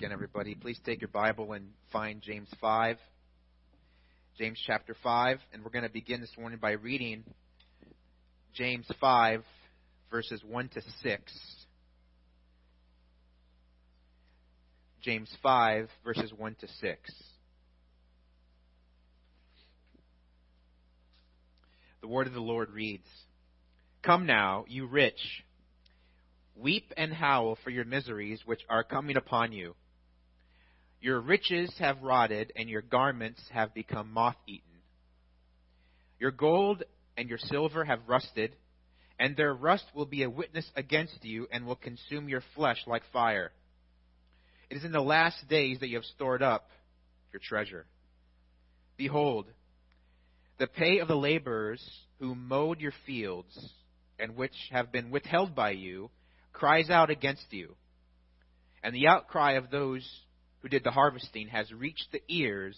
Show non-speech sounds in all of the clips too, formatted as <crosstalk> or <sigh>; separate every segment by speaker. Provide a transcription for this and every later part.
Speaker 1: again, everybody. Please take your Bible and find James 5. James chapter 5. And we're going to begin this morning by reading James 5, verses 1 to 6. James 5, verses 1 to 6. The word of the Lord reads Come now, you rich Weep and howl for your miseries which are coming upon you. Your riches have rotted, and your garments have become moth eaten. Your gold and your silver have rusted, and their rust will be a witness against you and will consume your flesh like fire. It is in the last days that you have stored up your treasure. Behold, the pay of the laborers who mowed your fields and which have been withheld by you cries out against you. And the outcry of those who did the harvesting has reached the ears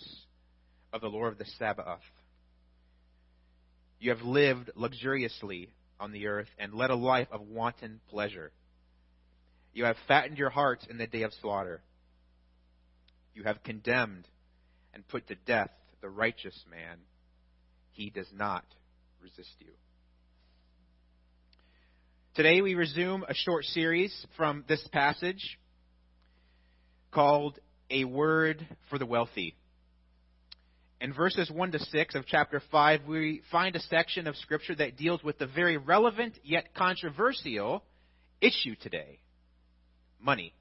Speaker 1: of the Lord of the Sabaoth. You have lived luxuriously on the earth and led a life of wanton pleasure. You have fattened your hearts in the day of slaughter. You have condemned and put to death the righteous man. He does not resist you. Today we resume a short series from this passage called A Word for the Wealthy. In verses 1 to 6 of chapter 5, we find a section of Scripture that deals with the very relevant yet controversial issue today money.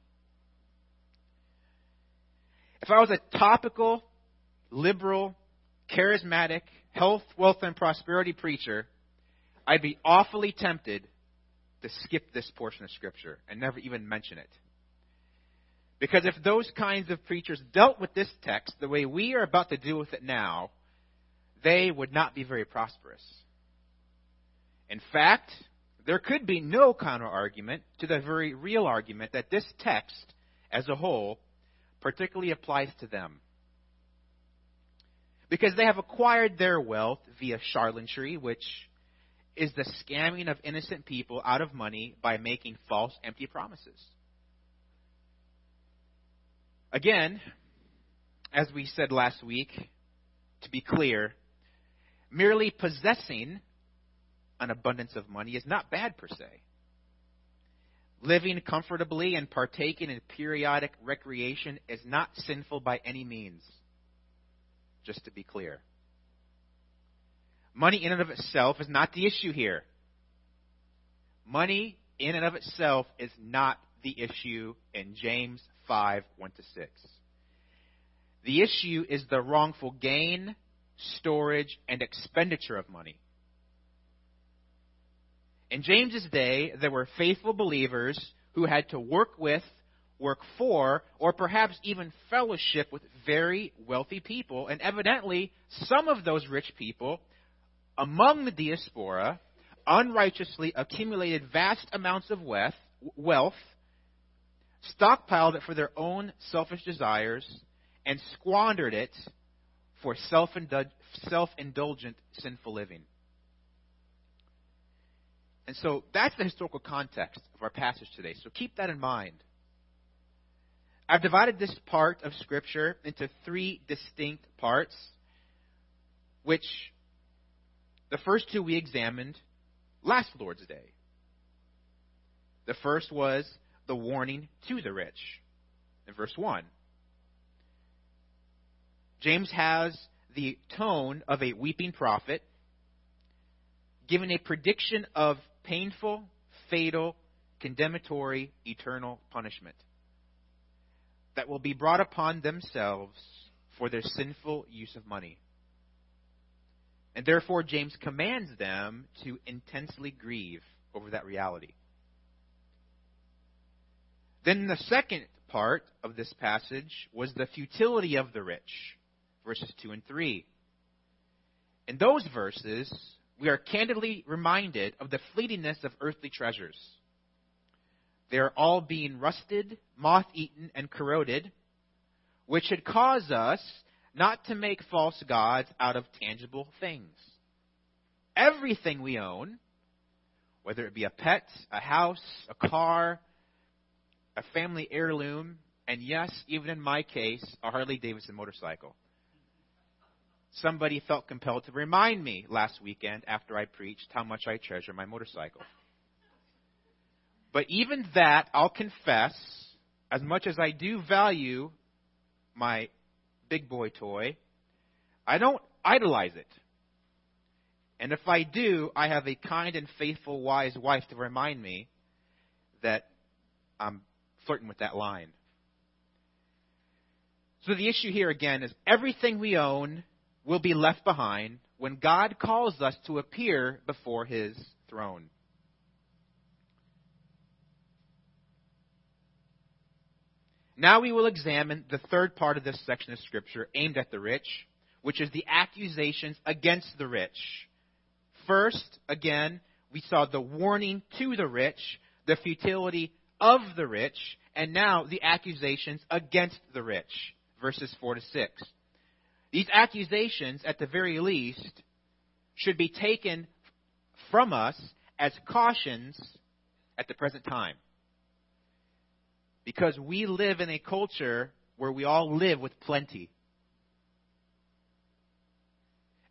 Speaker 1: If I was a topical, liberal, charismatic, health, wealth, and prosperity preacher, I'd be awfully tempted to skip this portion of Scripture and never even mention it. Because if those kinds of preachers dealt with this text the way we are about to deal with it now, they would not be very prosperous. In fact, there could be no counter argument to the very real argument that this text, as a whole, particularly applies to them. Because they have acquired their wealth via charlatanry, which is the scamming of innocent people out of money by making false, empty promises. Again, as we said last week, to be clear, merely possessing an abundance of money is not bad per se. Living comfortably and partaking in periodic recreation is not sinful by any means, just to be clear. Money in and of itself is not the issue here. Money in and of itself is not the issue in James 5 1 to 6. The issue is the wrongful gain, storage, and expenditure of money. In James's day, there were faithful believers who had to work with, work for, or perhaps even fellowship with very wealthy people. And evidently, some of those rich people among the diaspora unrighteously accumulated vast amounts of wealth, stockpiled it for their own selfish desires, and squandered it for self indulgent sinful living. And so that's the historical context of our passage today. So keep that in mind. I've divided this part of Scripture into three distinct parts, which the first two we examined last Lord's Day. The first was the warning to the rich in verse 1. James has the tone of a weeping prophet, giving a prediction of painful, fatal, condemnatory, eternal punishment that will be brought upon themselves for their sinful use of money. And therefore, James commands them to intensely grieve over that reality. Then the second part of this passage was the futility of the rich, verses 2 and 3. In those verses, we are candidly reminded of the fleetingness of earthly treasures. They are all being rusted, moth eaten, and corroded, which should cause us not to make false gods out of tangible things. Everything we own, whether it be a pet, a house, a car, a family heirloom, And yes, even in my case, a Harley Davidson motorcycle. Somebody felt compelled to remind me last weekend after I preached how much I treasure my motorcycle. But even that, I'll confess, as much as I do value my big boy toy, I don't idolize it. And if I do, I have a kind and faithful, wise wife to remind me that I'm flirting with that line. So the issue here again is everything we own will be left behind when God calls us to appear before his throne. Now we will examine the third part of this section of Scripture aimed at the rich, which is the accusations against the rich. First, again, we saw the warning to the rich, the futility of the rich, and now the accusations against the rich, verses 4 to 6. These accusations, at the very least, should be taken from us as cautions at the present time. Because we live in a culture where we all live with plenty.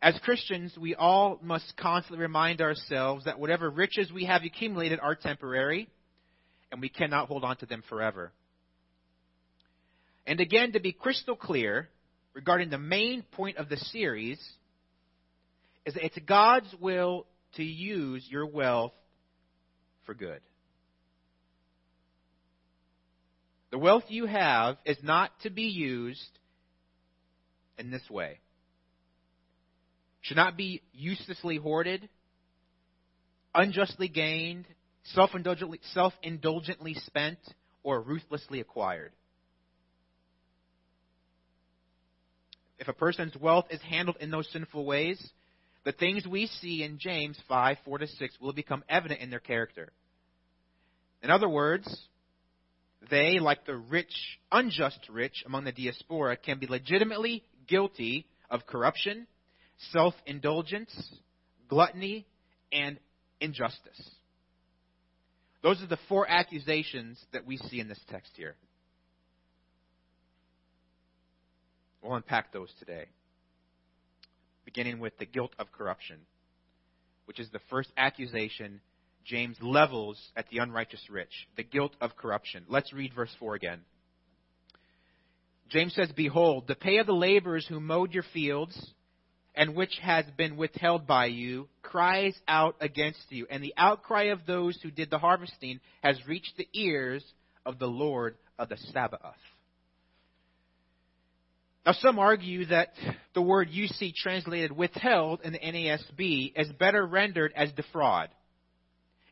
Speaker 1: As Christians, we all must constantly remind ourselves that whatever riches we have accumulated are temporary, and we cannot hold on to them forever. And again, to be crystal clear regarding the main point of the series, is that it's God's will to use your wealth for good. The wealth you have is not to be used in this way. Should not be uselessly hoarded, unjustly gained, self-indulgently, self-indulgently spent, or ruthlessly acquired. If a person's wealth is handled in those sinful ways, the things we see in James 5, 4 to 6 will become evident in their character. In other words, they, like the rich, unjust rich among the diaspora, can be legitimately guilty of corruption, self indulgence, gluttony, and injustice. Those are the four accusations that we see in this text here. We'll unpack those today. Beginning with the guilt of corruption, which is the first accusation James levels at the unrighteous rich, the guilt of corruption. Let's read verse 4 again. James says, Behold, the pay of the laborers who mowed your fields and which has been withheld by you cries out against you, and the outcry of those who did the harvesting has reached the ears of the Lord of the Sabaoth. Now, some argue that the word you see translated withheld in the NASB is better rendered as defraud.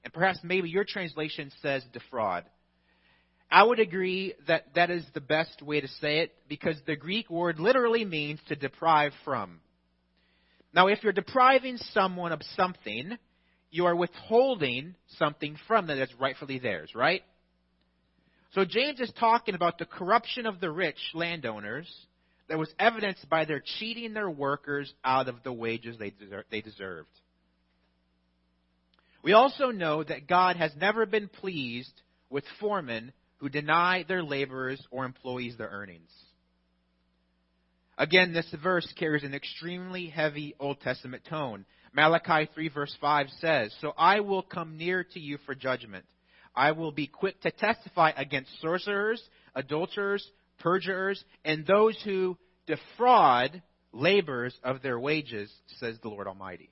Speaker 1: And perhaps maybe your translation says defraud. I would agree that that is the best way to say it because the Greek word literally means to deprive from. Now, if you're depriving someone of something, you are withholding something from them that's rightfully theirs, right? So James is talking about the corruption of the rich landowners that was evidenced by their cheating their workers out of the wages they, deserved. We also know that God has never been pleased with foremen who deny their laborers or employees their earnings. Again, this verse carries an extremely heavy Old Testament tone. Malachi 3 verse 5 says, So I will come near to you for judgment. I will be quick to testify against sorcerers, adulterers, perjurers, and those who defraud laborers of their wages, says the Lord Almighty.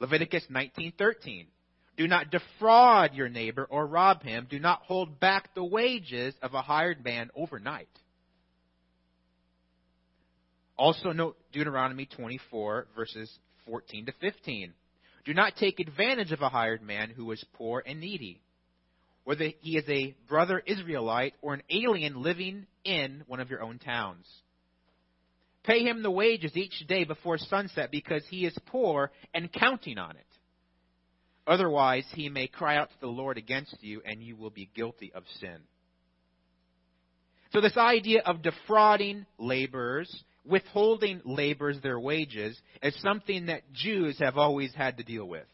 Speaker 1: Leviticus 19:13. Do not defraud your neighbor or rob him. Do not hold back the wages of a hired man overnight. Also note Deuteronomy 24 verses 14 to 15. Do not take advantage of a hired man who is poor and needy, whether he is a brother Israelite or an alien living in one of your own towns. Pay him the wages each day before sunset because he is poor and counting on it. Otherwise, he may cry out to the Lord against you, and you will be guilty of sin. So, this idea of defrauding laborers, withholding laborers their wages, is something that Jews have always had to deal with.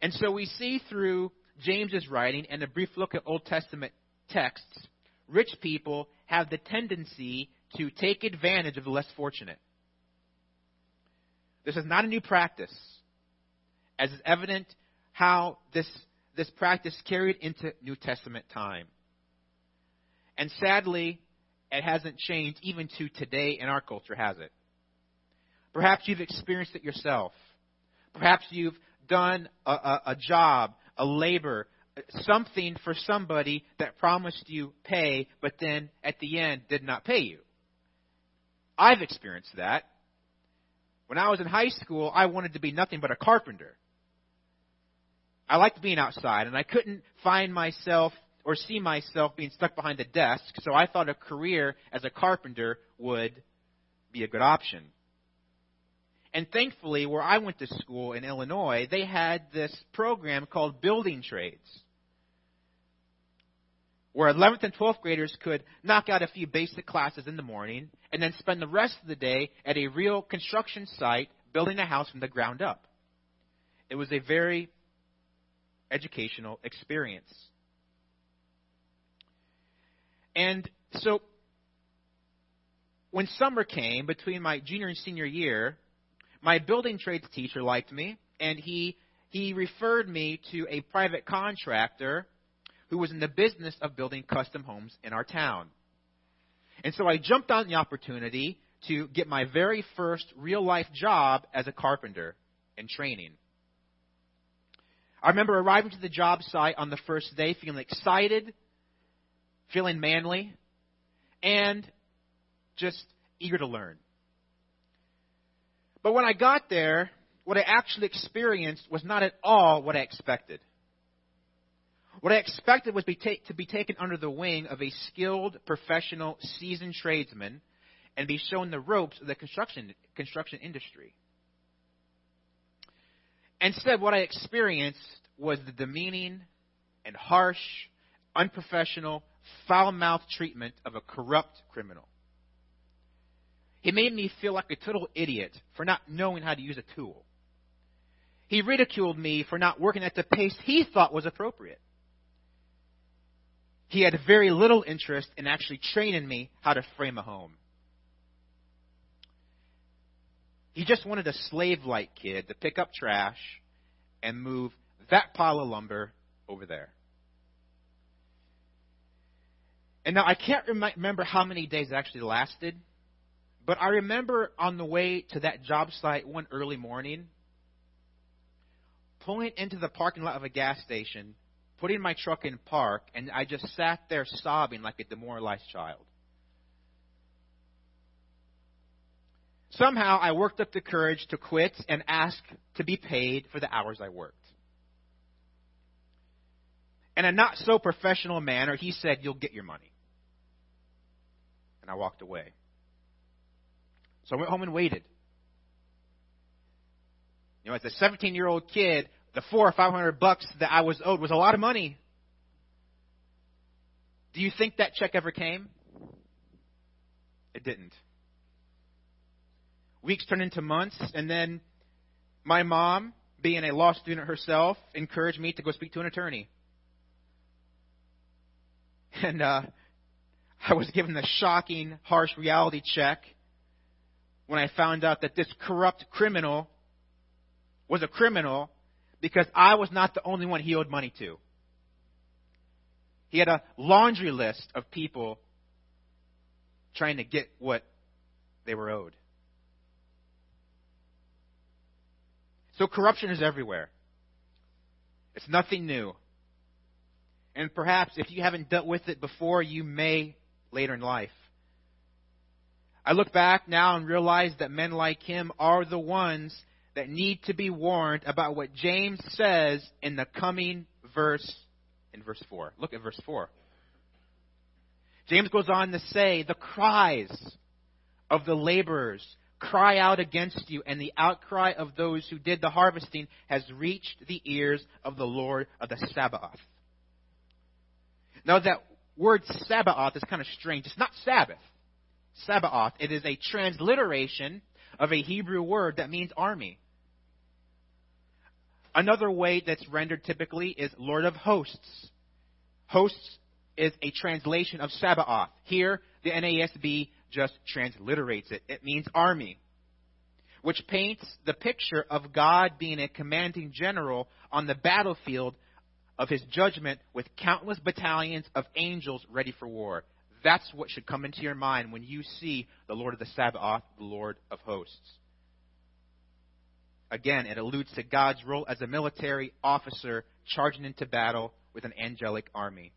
Speaker 1: And so, we see through James's writing and a brief look at Old Testament texts, rich people have the tendency to take advantage of the less fortunate. This is not a new practice, as is evident how this, this practice carried into New Testament time. And sadly, it hasn't changed even to today in our culture, has it? Perhaps you've experienced it yourself. Perhaps you've done a, a, a job, a labor, something for somebody that promised you pay, but then at the end did not pay you. I've experienced that. When I was in high school, I wanted to be nothing but a carpenter. I liked being outside, and I couldn't find myself or see myself being stuck behind a desk, so I thought a career as a carpenter would be a good option. And thankfully, where I went to school in Illinois, they had this program called Building Trades where 11th and 12th graders could knock out a few basic classes in the morning and then spend the rest of the day at a real construction site building a house from the ground up. It was a very educational experience. And so, when summer came between my junior and senior year, my building trades teacher liked me, and he he referred me to a private contractor who was in the business of building custom homes in our town. And so I jumped on the opportunity to get my very first real life job as a carpenter in training. I remember arriving to the job site on the first day feeling excited, feeling manly, and just eager to learn. But when I got there, what I actually experienced was not at all what I expected. What I expected was be ta- to be taken under the wing of a skilled, professional, seasoned tradesman and be shown the ropes of the construction, construction industry. Instead, what I experienced was the demeaning and harsh, unprofessional, foul mouthed treatment of a corrupt criminal. He made me feel like a total idiot for not knowing how to use a tool. He ridiculed me for not working at the pace he thought was appropriate. He had very little interest in actually training me how to frame a home. He just wanted a slave like kid to pick up trash and move that pile of lumber over there. And now I can't rem- remember how many days it actually lasted, but I remember on the way to that job site one early morning, pulling into the parking lot of a gas station putting my truck in park, and I just sat there sobbing like a demoralized child. Somehow I worked up the courage to quit and ask to be paid for the hours I worked. In a not so professional manner, he said, You'll get your money. And I walked away. So I went home and waited. You know, as a 17 year old kid, the four or five hundred bucks that I was owed was a lot of money. Do you think that check ever came? It didn't. Weeks turned into months, and then my mom, being a law student herself, encouraged me to go speak to an attorney. <laughs> And uh, I was given the shocking, harsh reality check when I found out that this corrupt criminal was a criminal because I was not the only one he owed money to. He had a laundry list of people trying to get what they were owed. So corruption is everywhere. It's nothing new. And perhaps if you haven't dealt with it before, you may later in life. I look back now and realize that men like him are the ones that need to be warned about what James says in the coming verse in verse 4. Look at verse 4. James goes on to say, The cries of the laborers cry out against you, and the outcry of those who did the harvesting has reached the ears of the Lord of the Sabaoth. Now, that word Sabaoth is kind of strange. It's not Sabbath. Sabaoth. It is a transliteration of a Hebrew word that means army. Another way that's rendered typically is Lord of Hosts. Hosts is a translation of Sabaoth. Here, the NASB just transliterates it. It means army, which paints the picture of God being a commanding general on the battlefield of his judgment with countless battalions of angels ready for war. That's what should come into your mind when you see the Lord of the Sabaoth, the Lord of hosts. Again, it alludes to God's role as a military officer charging into battle with an angelic army.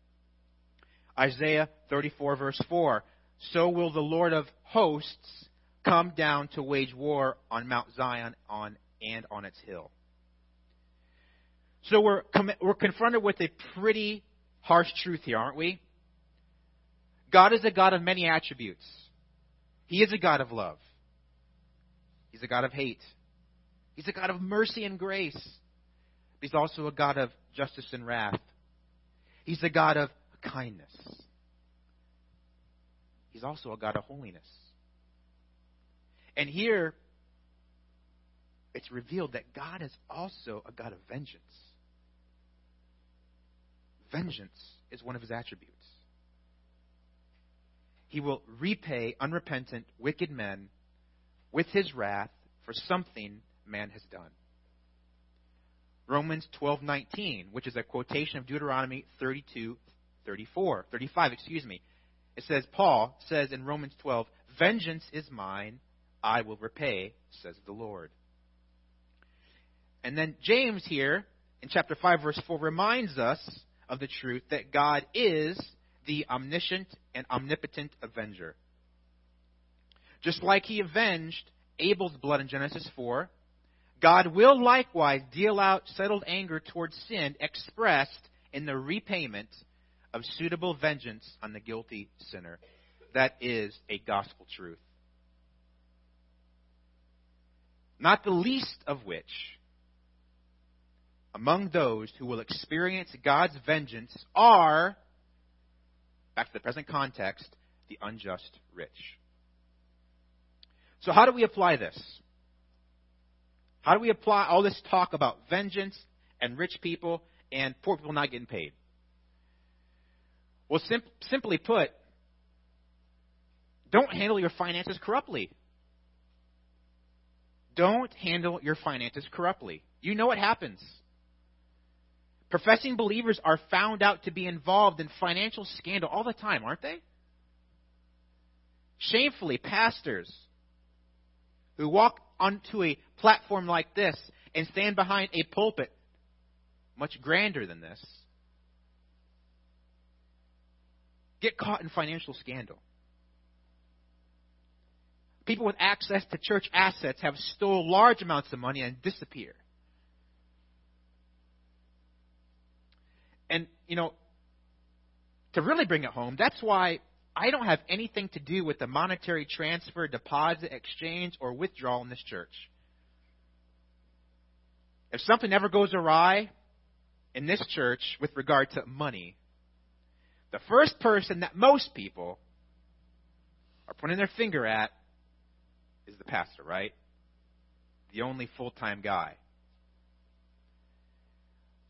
Speaker 1: Isaiah 34, verse 4 So will the Lord of hosts come down to wage war on Mount Zion on, and on its hill. So we're, we're confronted with a pretty harsh truth here, aren't we? God is a God of many attributes. He is a God of love. He's a God of hate. He's a God of mercy and grace. He's also a God of justice and wrath. He's a God of kindness. He's also a God of holiness. And here, it's revealed that God is also a God of vengeance. Vengeance is one of his attributes. He will repay unrepentant, wicked men with his wrath for something man has done. Romans 12:19, which is a quotation of Deuteronomy 32 34, 35, excuse me. It says Paul says in Romans 12, "Vengeance is mine, I will repay," says the Lord. And then James here in chapter 5 verse 4 reminds us of the truth that God is the omniscient and omnipotent avenger. Just like he avenged Abel's blood in Genesis 4, God will likewise deal out settled anger towards sin expressed in the repayment of suitable vengeance on the guilty sinner. That is a gospel truth. Not the least of which, among those who will experience God's vengeance, are, back to the present context, the unjust rich. So, how do we apply this? How do we apply all this talk about vengeance and rich people and poor people not getting paid? Well, sim- simply put, don't handle your finances corruptly. Don't handle your finances corruptly. You know what happens. Professing believers are found out to be involved in financial scandal all the time, aren't they? Shamefully, pastors who walk onto a platform like this and stand behind a pulpit much grander than this get caught in financial scandal. People with access to church assets have stole large amounts of money and disappear. And, you know, to really bring it home, that's why I don't have anything to do with the monetary transfer, deposit, exchange, or withdrawal in this church. If something ever goes awry in this church with regard to money, the first person that most people are pointing their finger at is the pastor, right? The only full time guy.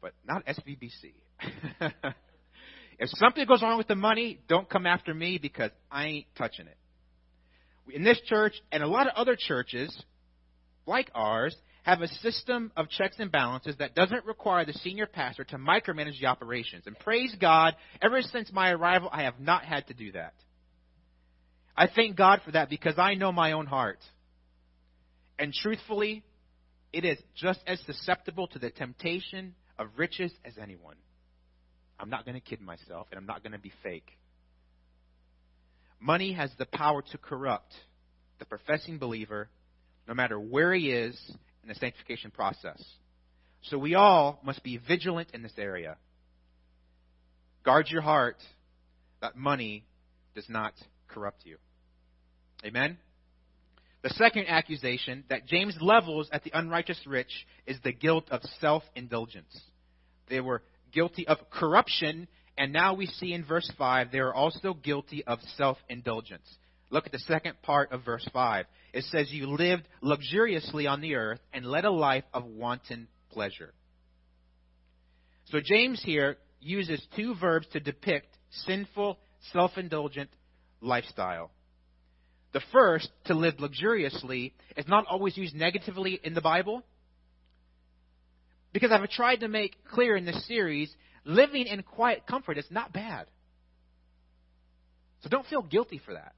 Speaker 1: But not SVBC. <laughs> if something goes wrong with the money, don't come after me because I ain't touching it. In this church and a lot of other churches like ours, have a system of checks and balances that doesn't require the senior pastor to micromanage the operations. And praise God, ever since my arrival, I have not had to do that. I thank God for that because I know my own heart. And truthfully, it is just as susceptible to the temptation of riches as anyone. I'm not going to kid myself, and I'm not going to be fake. Money has the power to corrupt the professing believer no matter where he is in the sanctification process. So we all must be vigilant in this area. Guard your heart that money does not corrupt you. Amen? The second accusation that James levels at the unrighteous rich is the guilt of self indulgence. They were guilty of corruption, and now we see in verse 5 they are also guilty of self indulgence. Look at the second part of verse 5. It says, You lived luxuriously on the earth and led a life of wanton pleasure. So James here uses two verbs to depict sinful, self indulgent lifestyle. The first, to live luxuriously, is not always used negatively in the Bible. Because I've tried to make clear in this series, living in quiet comfort is not bad. So don't feel guilty for that.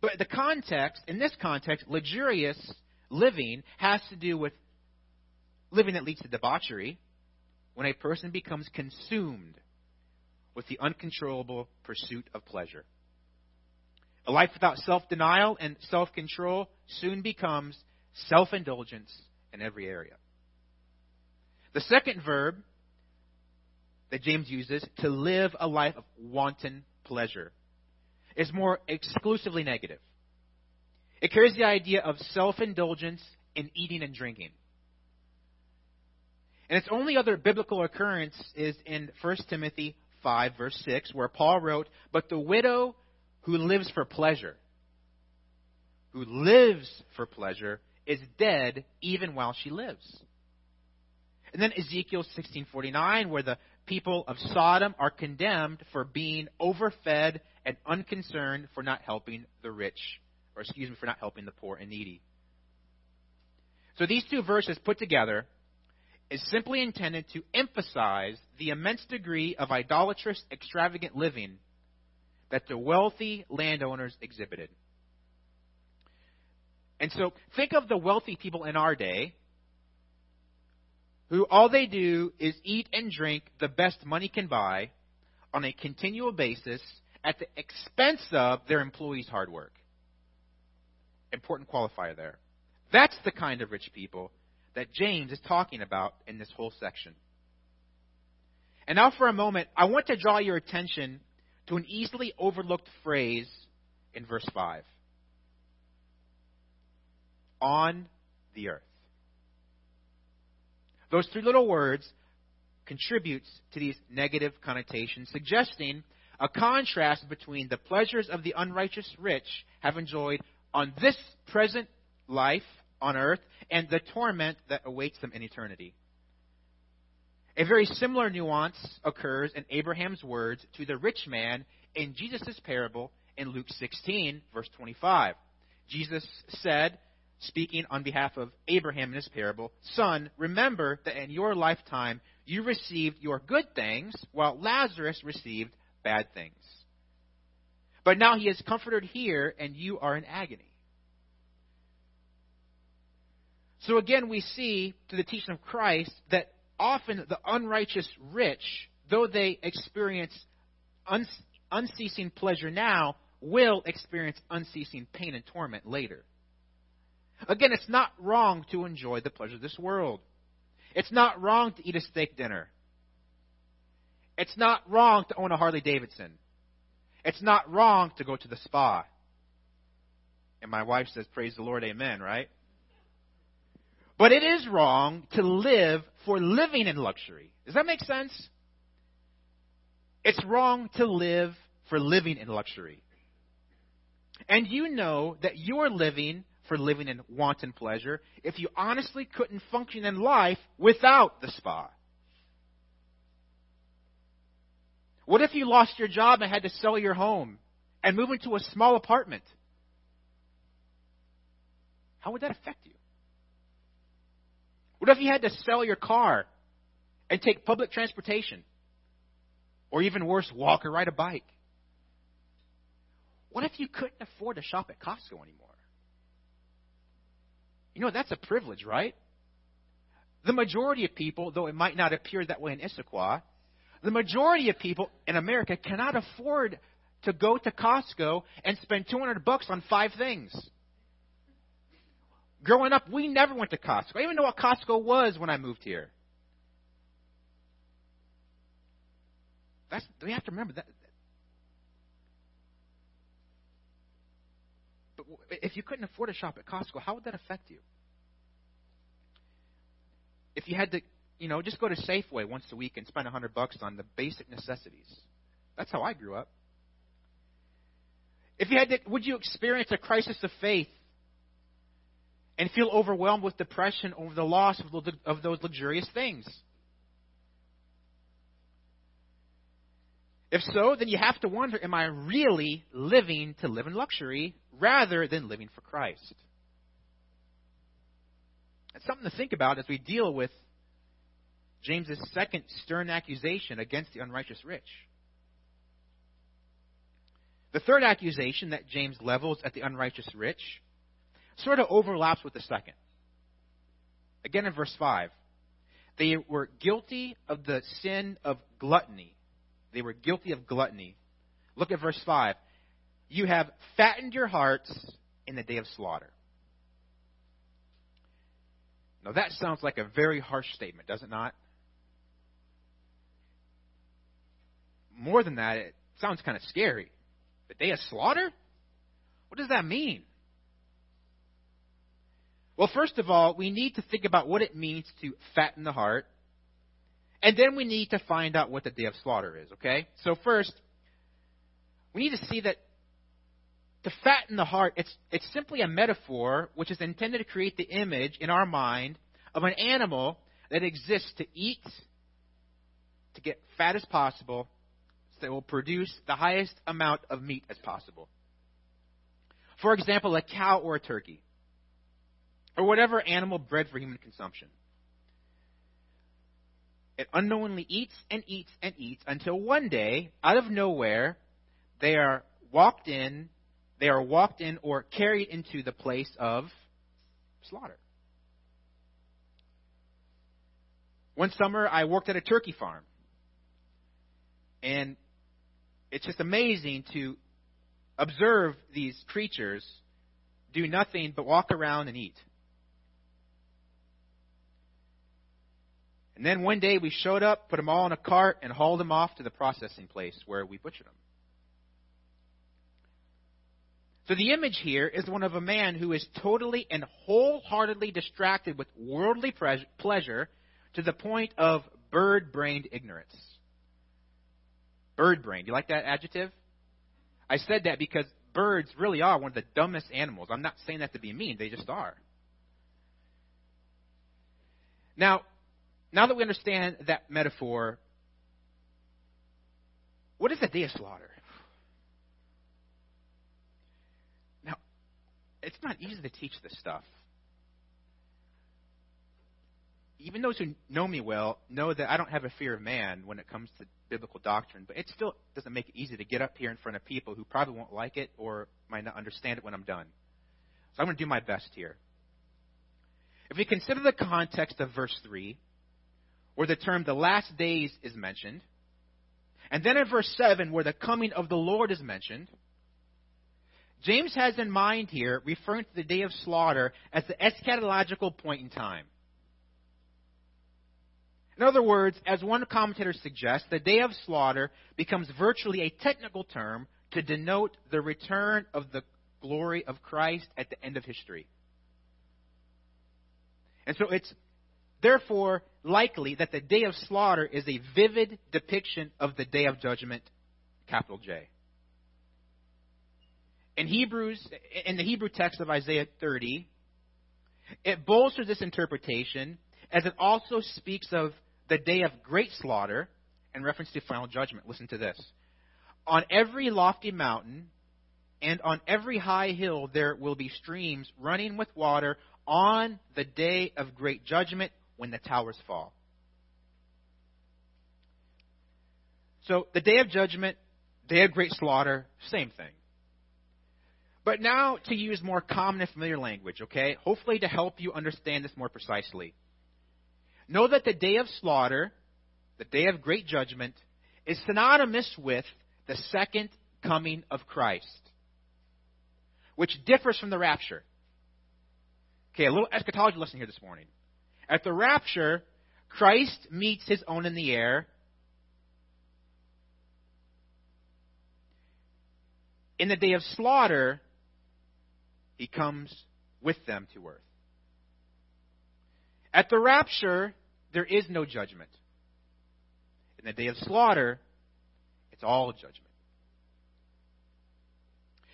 Speaker 1: But the context, in this context, luxurious living has to do with living that leads to debauchery when a person becomes consumed with the uncontrollable pursuit of pleasure. A life without self denial and self control soon becomes self indulgence in every area. The second verb that James uses, to live a life of wanton pleasure, is more exclusively negative. It carries the idea of self indulgence in eating and drinking. And its only other biblical occurrence is in 1 Timothy 5, verse 6, where Paul wrote, But the widow who lives for pleasure, who lives for pleasure, is dead even while she lives. And then Ezekiel 16:49 where the people of Sodom are condemned for being overfed and unconcerned for not helping the rich or excuse me for not helping the poor and needy. So these two verses put together is simply intended to emphasize the immense degree of idolatrous extravagant living that the wealthy landowners exhibited. And so think of the wealthy people in our day who all they do is eat and drink the best money can buy on a continual basis at the expense of their employees' hard work. Important qualifier there. That's the kind of rich people that James is talking about in this whole section. And now, for a moment, I want to draw your attention to an easily overlooked phrase in verse 5 on the earth. Those three little words contributes to these negative connotations, suggesting a contrast between the pleasures of the unrighteous rich have enjoyed on this present life on earth and the torment that awaits them in eternity. A very similar nuance occurs in Abraham's words to the rich man in Jesus' parable in Luke 16, verse 25. Jesus said, speaking on behalf of Abraham in his parable, Son, remember that in your lifetime you received your good things, while Lazarus received bad things. But now he is comforted here, and you are in agony. So again, we see through the teaching of Christ that often the unrighteous rich, though they experience unceasing pleasure now, will experience unceasing pain and torment later. Again, it's not wrong to enjoy the pleasure of this world. It's not wrong to eat a steak dinner. It's not wrong to own a Harley Davidson. It's not wrong to go to the spa. And my wife says, Praise the Lord, amen, right? But it is wrong to live for living in luxury. Does that make sense? It's wrong to live for living in luxury. And you know that you're living for living in wanton pleasure if you honestly couldn't function in life without the spa? What if you lost your job and had to sell your home and move into a small apartment? How would that affect you? What if you had to sell your car and take public transportation? Or even worse, walk or ride a bike? What if you couldn't afford to shop at Costco anymore? You know, that's a privilege, right? The majority of people, though it might not appear that way in Issaquah, the majority of people in America cannot afford to go to Costco and spend 200 bucks on five things. Growing up, we never went to Costco. I even know what Costco was when I moved here. That's, we have to remember that. If you couldn't afford to shop at Costco, how would that affect you? If you had to, you know, just go to Safeway once a week and spend a hundred bucks on the basic necessities. That's how I grew up. If you had to, would you experience a crisis of faith and feel overwhelmed with depression over the loss of those luxurious things? If so, then you have to wonder am I really living to live in luxury rather than living for Christ? It's something to think about as we deal with James's second stern accusation against the unrighteous rich. The third accusation that James levels at the unrighteous rich sort of overlaps with the second. Again in verse 5. They were guilty of the sin of gluttony. They were guilty of gluttony. Look at verse 5. You have fattened your hearts in the day of slaughter. Now that sounds like a very harsh statement, does it not? More than that, it sounds kind of scary. The day of slaughter? What does that mean? Well, first of all, we need to think about what it means to fatten the heart. And then we need to find out what the day of slaughter is, okay? So first, we need to see that to fatten the heart, it's, it's simply a metaphor which is intended to create the image in our mind of an animal that exists to eat, to get fat as possible, so that will produce the highest amount of meat as possible. For example, a cow or a turkey, or whatever animal bred for human consumption. It unknowingly eats and eats and eats until one day, out of nowhere, they are walked in they are walked in or carried into the place of slaughter. One summer, I worked at a turkey farm. And it's just amazing to observe these creatures do nothing but walk around and eat. And then one day we showed up, put them all in a cart, and hauled them off to the processing place where we butchered them. So the image here is one of a man who is totally and wholeheartedly distracted with worldly pleasure to the point of bird brained ignorance. Bird brained. You like that adjective? I said that because birds really are one of the dumbest animals. I'm not saying that to be mean, they just are. Now, now that we understand that metaphor, what is a day of slaughter? Now, it's not easy to teach this stuff. Even those who know me well know that I don't have a fear of man when it comes to biblical doctrine, but it still doesn't make it easy to get up here in front of people who probably won't like it or might not understand it when I'm done. So I'm going to do my best here. If we consider the context of verse 3, where the term the last days is mentioned, and then in verse 7, where the coming of the Lord is mentioned, James has in mind here referring to the day of slaughter as the eschatological point in time. In other words, as one commentator suggests, the day of slaughter becomes virtually a technical term to denote the return of the glory of Christ at the end of history. And so it's therefore likely that the day of slaughter is a vivid depiction of the day of judgment, capital J. In Hebrews, in the Hebrew text of Isaiah 30, it bolsters this interpretation as it also speaks of the day of great slaughter in reference to final judgment. Listen to this. On every lofty mountain and on every high hill there will be streams running with water on the day of great judgment when the towers fall. So, the day of judgment, day of great slaughter, same thing. But now to use more common and familiar language, okay? Hopefully to help you understand this more precisely. Know that the day of slaughter, the day of great judgment, is synonymous with the second coming of Christ, which differs from the rapture. Okay, a little eschatology lesson here this morning. At the rapture, Christ meets his own in the air. In the day of slaughter, he comes with them to earth. At the rapture, there is no judgment. In the day of slaughter, it's all judgment.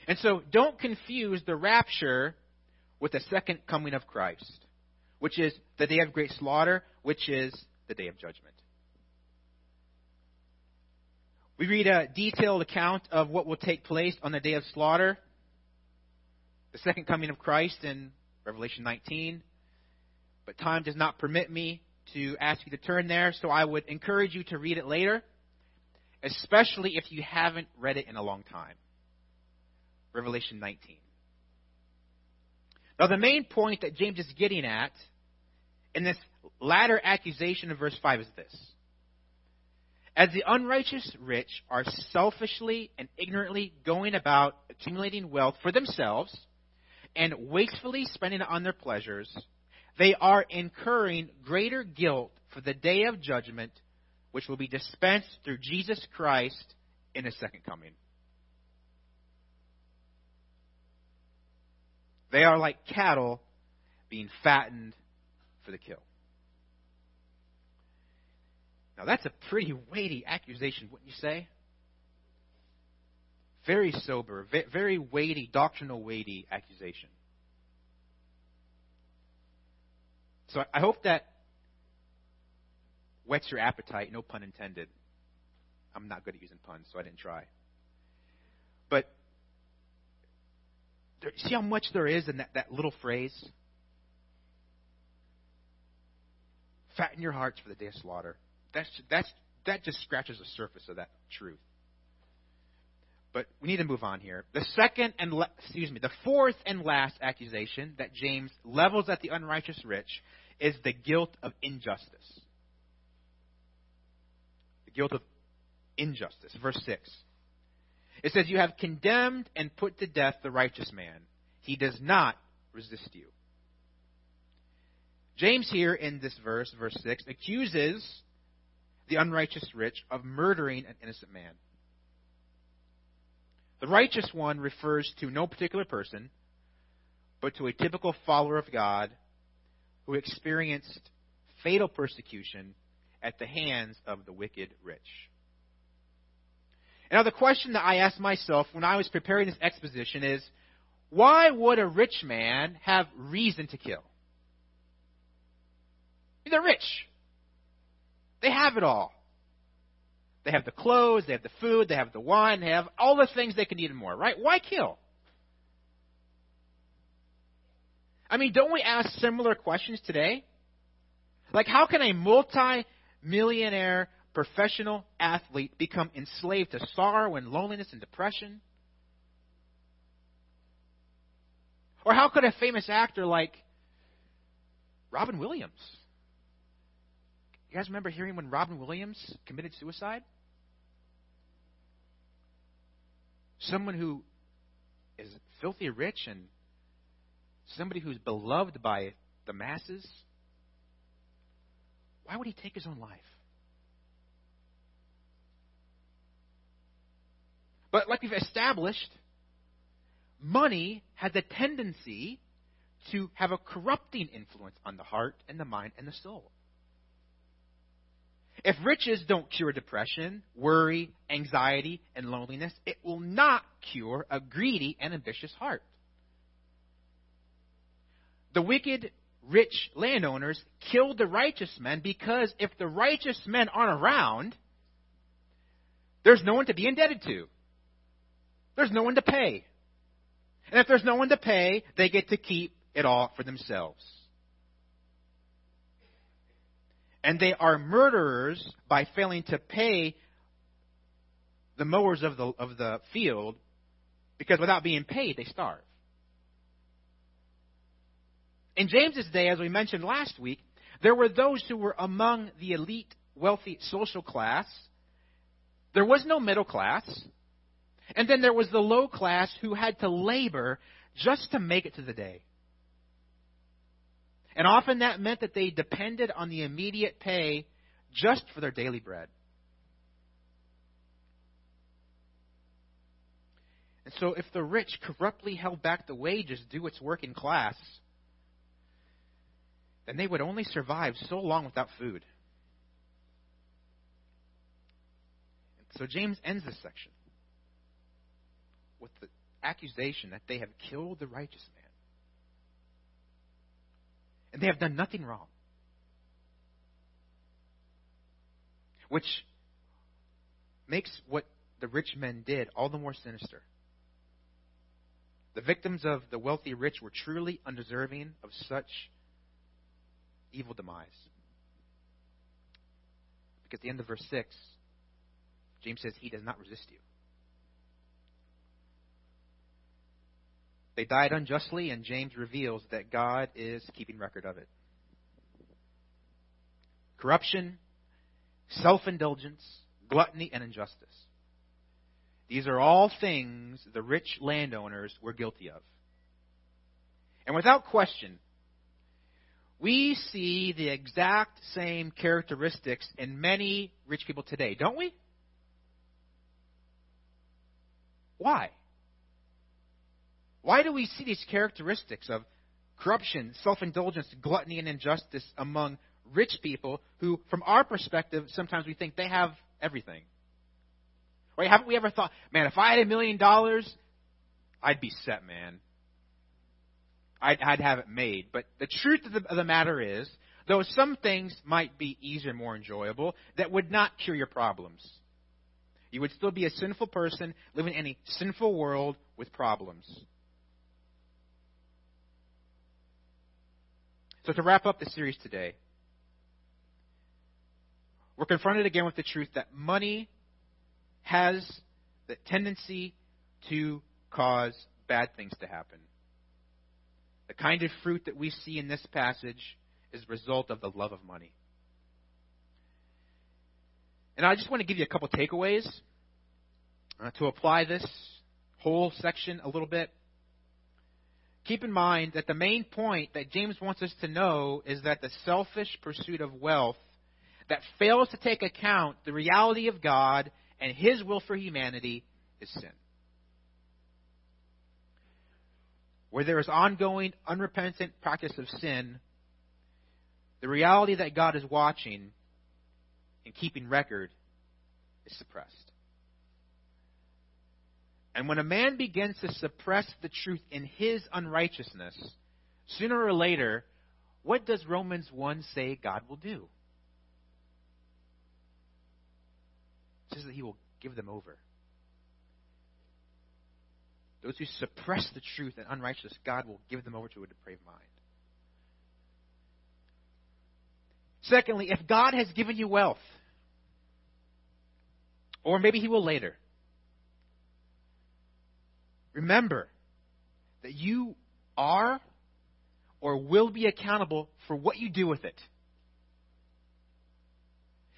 Speaker 1: And so don't confuse the rapture with the second coming of Christ, which is the day of great slaughter, which is the day of judgment. We read a detailed account of what will take place on the day of slaughter, the second coming of Christ in Revelation 19. But time does not permit me to ask you to turn there, so I would encourage you to read it later, especially if you haven't read it in a long time. Revelation 19. Now, the main point that James is getting at in this latter accusation in verse 5 is this. As the unrighteous rich are selfishly and ignorantly going about accumulating wealth for themselves and wastefully spending it on their pleasures, they are incurring greater guilt for the day of judgment, which will be dispensed through Jesus Christ in his second coming. They are like cattle being fattened for the kill. Now, that's a pretty weighty accusation, wouldn't you say? Very sober, very weighty, doctrinal weighty accusation. So I hope that whets your appetite, no pun intended. I'm not good at using puns, so I didn't try. But there, see how much there is in that, that little phrase? Fatten your hearts for the day of slaughter. That's, that's, that just scratches the surface of that truth. But we need to move on here. The second and excuse me, the fourth and last accusation that James levels at the unrighteous rich is the guilt of injustice. The guilt of injustice. Verse 6. It says, You have condemned and put to death the righteous man. He does not resist you. James, here in this verse, verse 6, accuses the unrighteous rich of murdering an innocent man. The righteous one refers to no particular person, but to a typical follower of God who experienced fatal persecution at the hands of the wicked rich. Now, the question that I asked myself when I was preparing this exposition is why would a rich man have reason to kill? They're rich. They have it all. They have the clothes, they have the food, they have the wine, they have all the things they can eat and more, right? Why kill? I mean, don't we ask similar questions today? Like, how can a multi millionaire professional athlete become enslaved to sorrow and loneliness and depression? Or how could a famous actor like Robin Williams? You guys remember hearing when Robin Williams committed suicide? Someone who is filthy rich and somebody who's beloved by the masses. Why would he take his own life? But like we've established, money has a tendency to have a corrupting influence on the heart and the mind and the soul. If riches don't cure depression, worry, anxiety, and loneliness, it will not cure a greedy and ambitious heart. The wicked rich landowners killed the righteous men because if the righteous men aren't around, there's no one to be indebted to. There's no one to pay. And if there's no one to pay, they get to keep it all for themselves. And they are murderers by failing to pay the mowers of the, of the field because without being paid, they starve. In James's day, as we mentioned last week, there were those who were among the elite, wealthy social class. There was no middle class. And then there was the low class who had to labor just to make it to the day. And often that meant that they depended on the immediate pay just for their daily bread. And so, if the rich corruptly held back the wages due its working class, then they would only survive so long without food. So James ends this section with the accusation that they have killed the righteous man. And they have done nothing wrong. Which makes what the rich men did all the more sinister. The victims of the wealthy rich were truly undeserving of such evil demise. Because at the end of verse 6, James says, He does not resist you. They died unjustly, and James reveals that God is keeping record of it. Corruption, self indulgence, gluttony, and injustice. These are all things the rich landowners were guilty of. And without question, we see the exact same characteristics in many rich people today, don't we? Why? Why do we see these characteristics of corruption, self indulgence, gluttony, and injustice among rich people who, from our perspective, sometimes we think they have everything? Right? Haven't we ever thought, man, if I had a million dollars, I'd be set, man. I'd, I'd have it made. But the truth of the, of the matter is, though some things might be easier and more enjoyable, that would not cure your problems. You would still be a sinful person living in a sinful world with problems. So, to wrap up the series today, we're confronted again with the truth that money has the tendency to cause bad things to happen. The kind of fruit that we see in this passage is the result of the love of money. And I just want to give you a couple takeaways uh, to apply this whole section a little bit. Keep in mind that the main point that James wants us to know is that the selfish pursuit of wealth that fails to take account the reality of God and his will for humanity is sin. Where there is ongoing, unrepentant practice of sin, the reality that God is watching and keeping record is suppressed. And when a man begins to suppress the truth in his unrighteousness, sooner or later, what does Romans 1 say God will do? It says that he will give them over. Those who suppress the truth and unrighteousness, God will give them over to a depraved mind. Secondly, if God has given you wealth, or maybe he will later, remember that you are or will be accountable for what you do with it.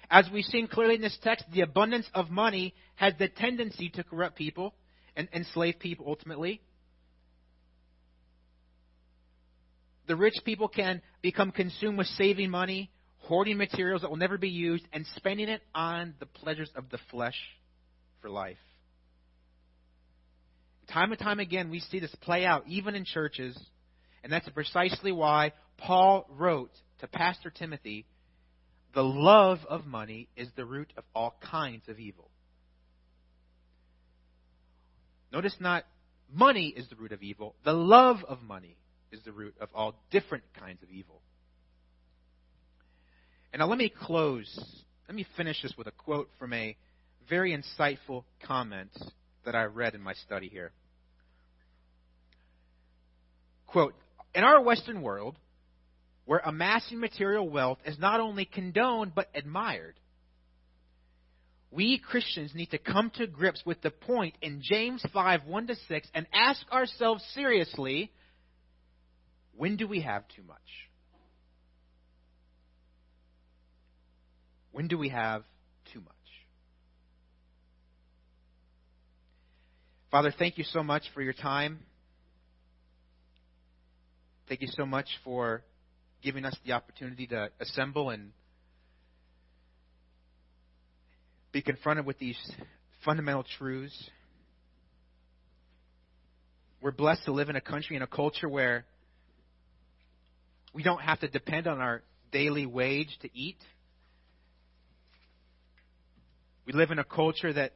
Speaker 1: As we've seen clearly in this text, the abundance of money has the tendency to corrupt people and enslave people ultimately. The rich people can become consumed with saving money, hoarding materials that will never be used, and spending it on the pleasures of the flesh for life. Time and time again, we see this play out, even in churches, and that's precisely why Paul wrote to Pastor Timothy the love of money is the root of all kinds of evil. Notice not money is the root of evil, the love of money is the root of all different kinds of evil. And now let me close, let me finish this with a quote from a very insightful comment that I read in my study here. Quote In our Western world, where amassing material wealth is not only condoned but admired. We Christians need to come to grips with the point in James 5 1 to 6 and ask ourselves seriously when do we have too much? When do we have too much? Father, thank you so much for your time. Thank you so much for giving us the opportunity to assemble and be confronted with these fundamental truths. We're blessed to live in a country and a culture where we don't have to depend on our daily wage to eat. We live in a culture that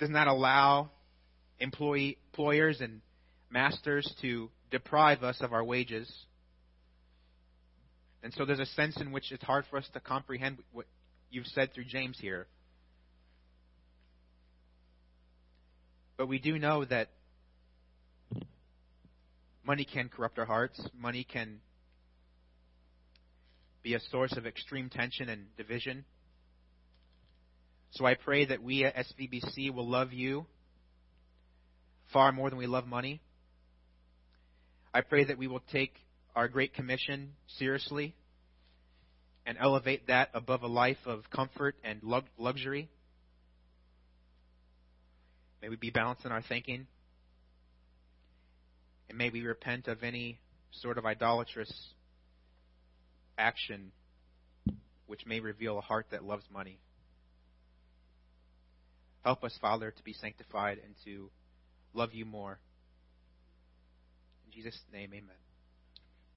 Speaker 1: does not allow employee, employers and masters to deprive us of our wages. And so there's a sense in which it's hard for us to comprehend what, you've said through James here. But we do know that money can corrupt our hearts. Money can be a source of extreme tension and division. So I pray that we at SVBC will love you far more than we love money. I pray that we will take our Great Commission seriously and elevate that above a life of comfort and luxury. May we be balanced in our thinking. And may we repent of any sort of idolatrous action which may reveal a heart that loves money. Help us, Father, to be sanctified and to love you more. In Jesus' name, amen.